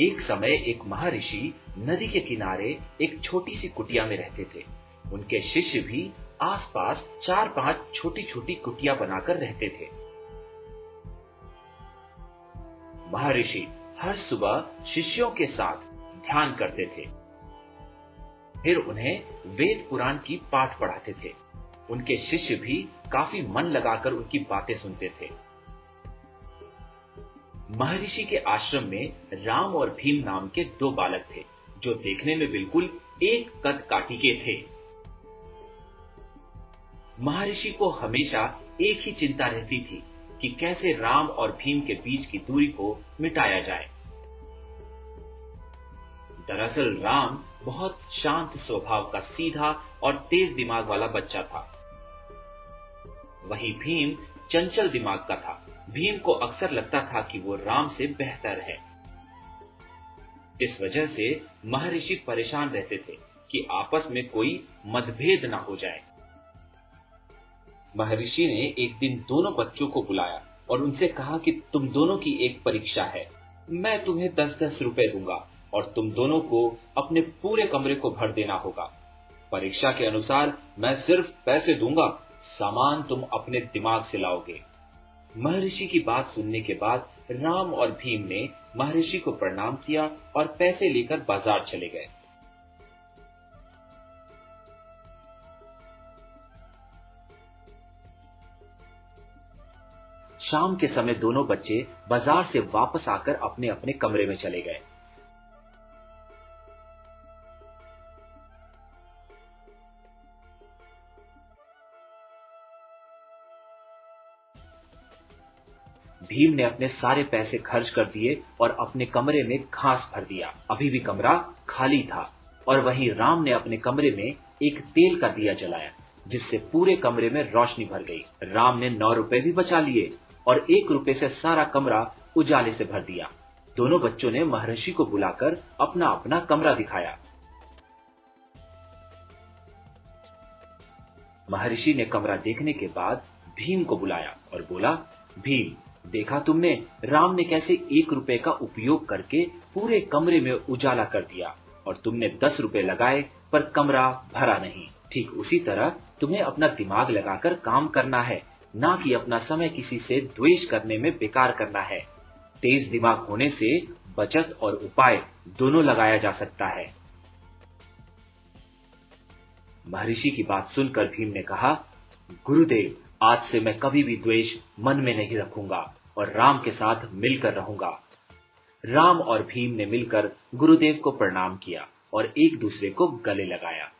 एक समय एक महर्षि नदी के किनारे एक छोटी सी कुटिया में रहते थे। उनके शिष्य भी आसपास चार पाँच छोटी छोटी कुटिया बनाकर रहते थे। महर्षि हर सुबह शिष्यों के साथ ध्यान करते थे। फिर उन्हें वेद पुराण की पाठ पढ़ाते थे। उनके शिष्य भी काफ़ी मन लगाकर उनकी बातें सुनते थे। महर्षि के आश्रम में राम और भीम नाम के दो बालक थे, जो देखने में बिल्कुल एक कद काटी के थे। महर्षि को हमेशा एक ही चिंता रहती थी कि कैसे राम और भीम के बीच की दूरी को मिटाया जाए। दरअसल राम बहुत शांत स्वभाव का सीधा और तेज दिमाग वाला बच्चा था। वही भीम चंचल दिमाग का था। भीम को अक्सर लगता था कि वो राम से बेहतर है। इस वजह से महर्षि परेशान रहते थे कि आपस में कोई मतभेद ना हो जाए। महर्षि ने एक दिन दोनों बच्चों को बुलाया और उनसे कहा कि तुम दोनों की एक परीक्षा है। मैं तुम्हें दस दस रुपए दूँगा और तुम दोनों को अपने पूरे कमरे को भर देना होगा। परीक्षा के अनुसार मैं सिर्फ़ पैसे दूँगा, सामान तुम अपने दिमाग से लाओगे। महर्षि की बात सुनने के बाद राम और भीम ने महर्षि को प्रणाम किया और पैसे लेकर बाज़ार चले गए। शाम के समय दोनों बच्चे बाज़ार से वापस आकर अपने अपने कमरे में चले गए। भीम ने अपने सारे पैसे खर्च कर दिए और अपने कमरे में घास भर दिया। अभी भी कमरा खाली था और वहीं राम ने अपने कमरे में एक तेल का दिया जलाया, जिससे पूरे कमरे में रोशनी भर गई। राम ने नौ रुपए भी बचा लिए और एक रुपए से सारा कमरा उजाले से भर दिया। दोनों बच्चों ने महर्षि को बुलाकर अपना अपना कमरा दिखाया। महर्षि ने कमरा देखने के बाद भीम को बुलाया और बोला, भीम देखा तुमने? राम ने कैसे एक रुपए का उपयोग करके पूरे कमरे में उजाला कर दिया और तुमने दस रुपए लगाए, पर कमरा भरा नहीं। ठीक उसी तरह तुम्हें अपना दिमाग लगाकर काम करना है, ना कि अपना समय किसी से द्वेष करने में बेकार करना है। तेज दिमाग होने से बचत और उपाय दोनों लगाया जा सकता है। महर्षि की बात सुनकर भीम ने कहा गुरुदेव, आज से मैं कभी भी द्वेष मन में नहीं रखूँगा और राम के साथ मिलकर रहूँगा। राम और भीम ने मिलकर गुरुदेव को प्रणाम किया और एक दूसरे को गले लगाया।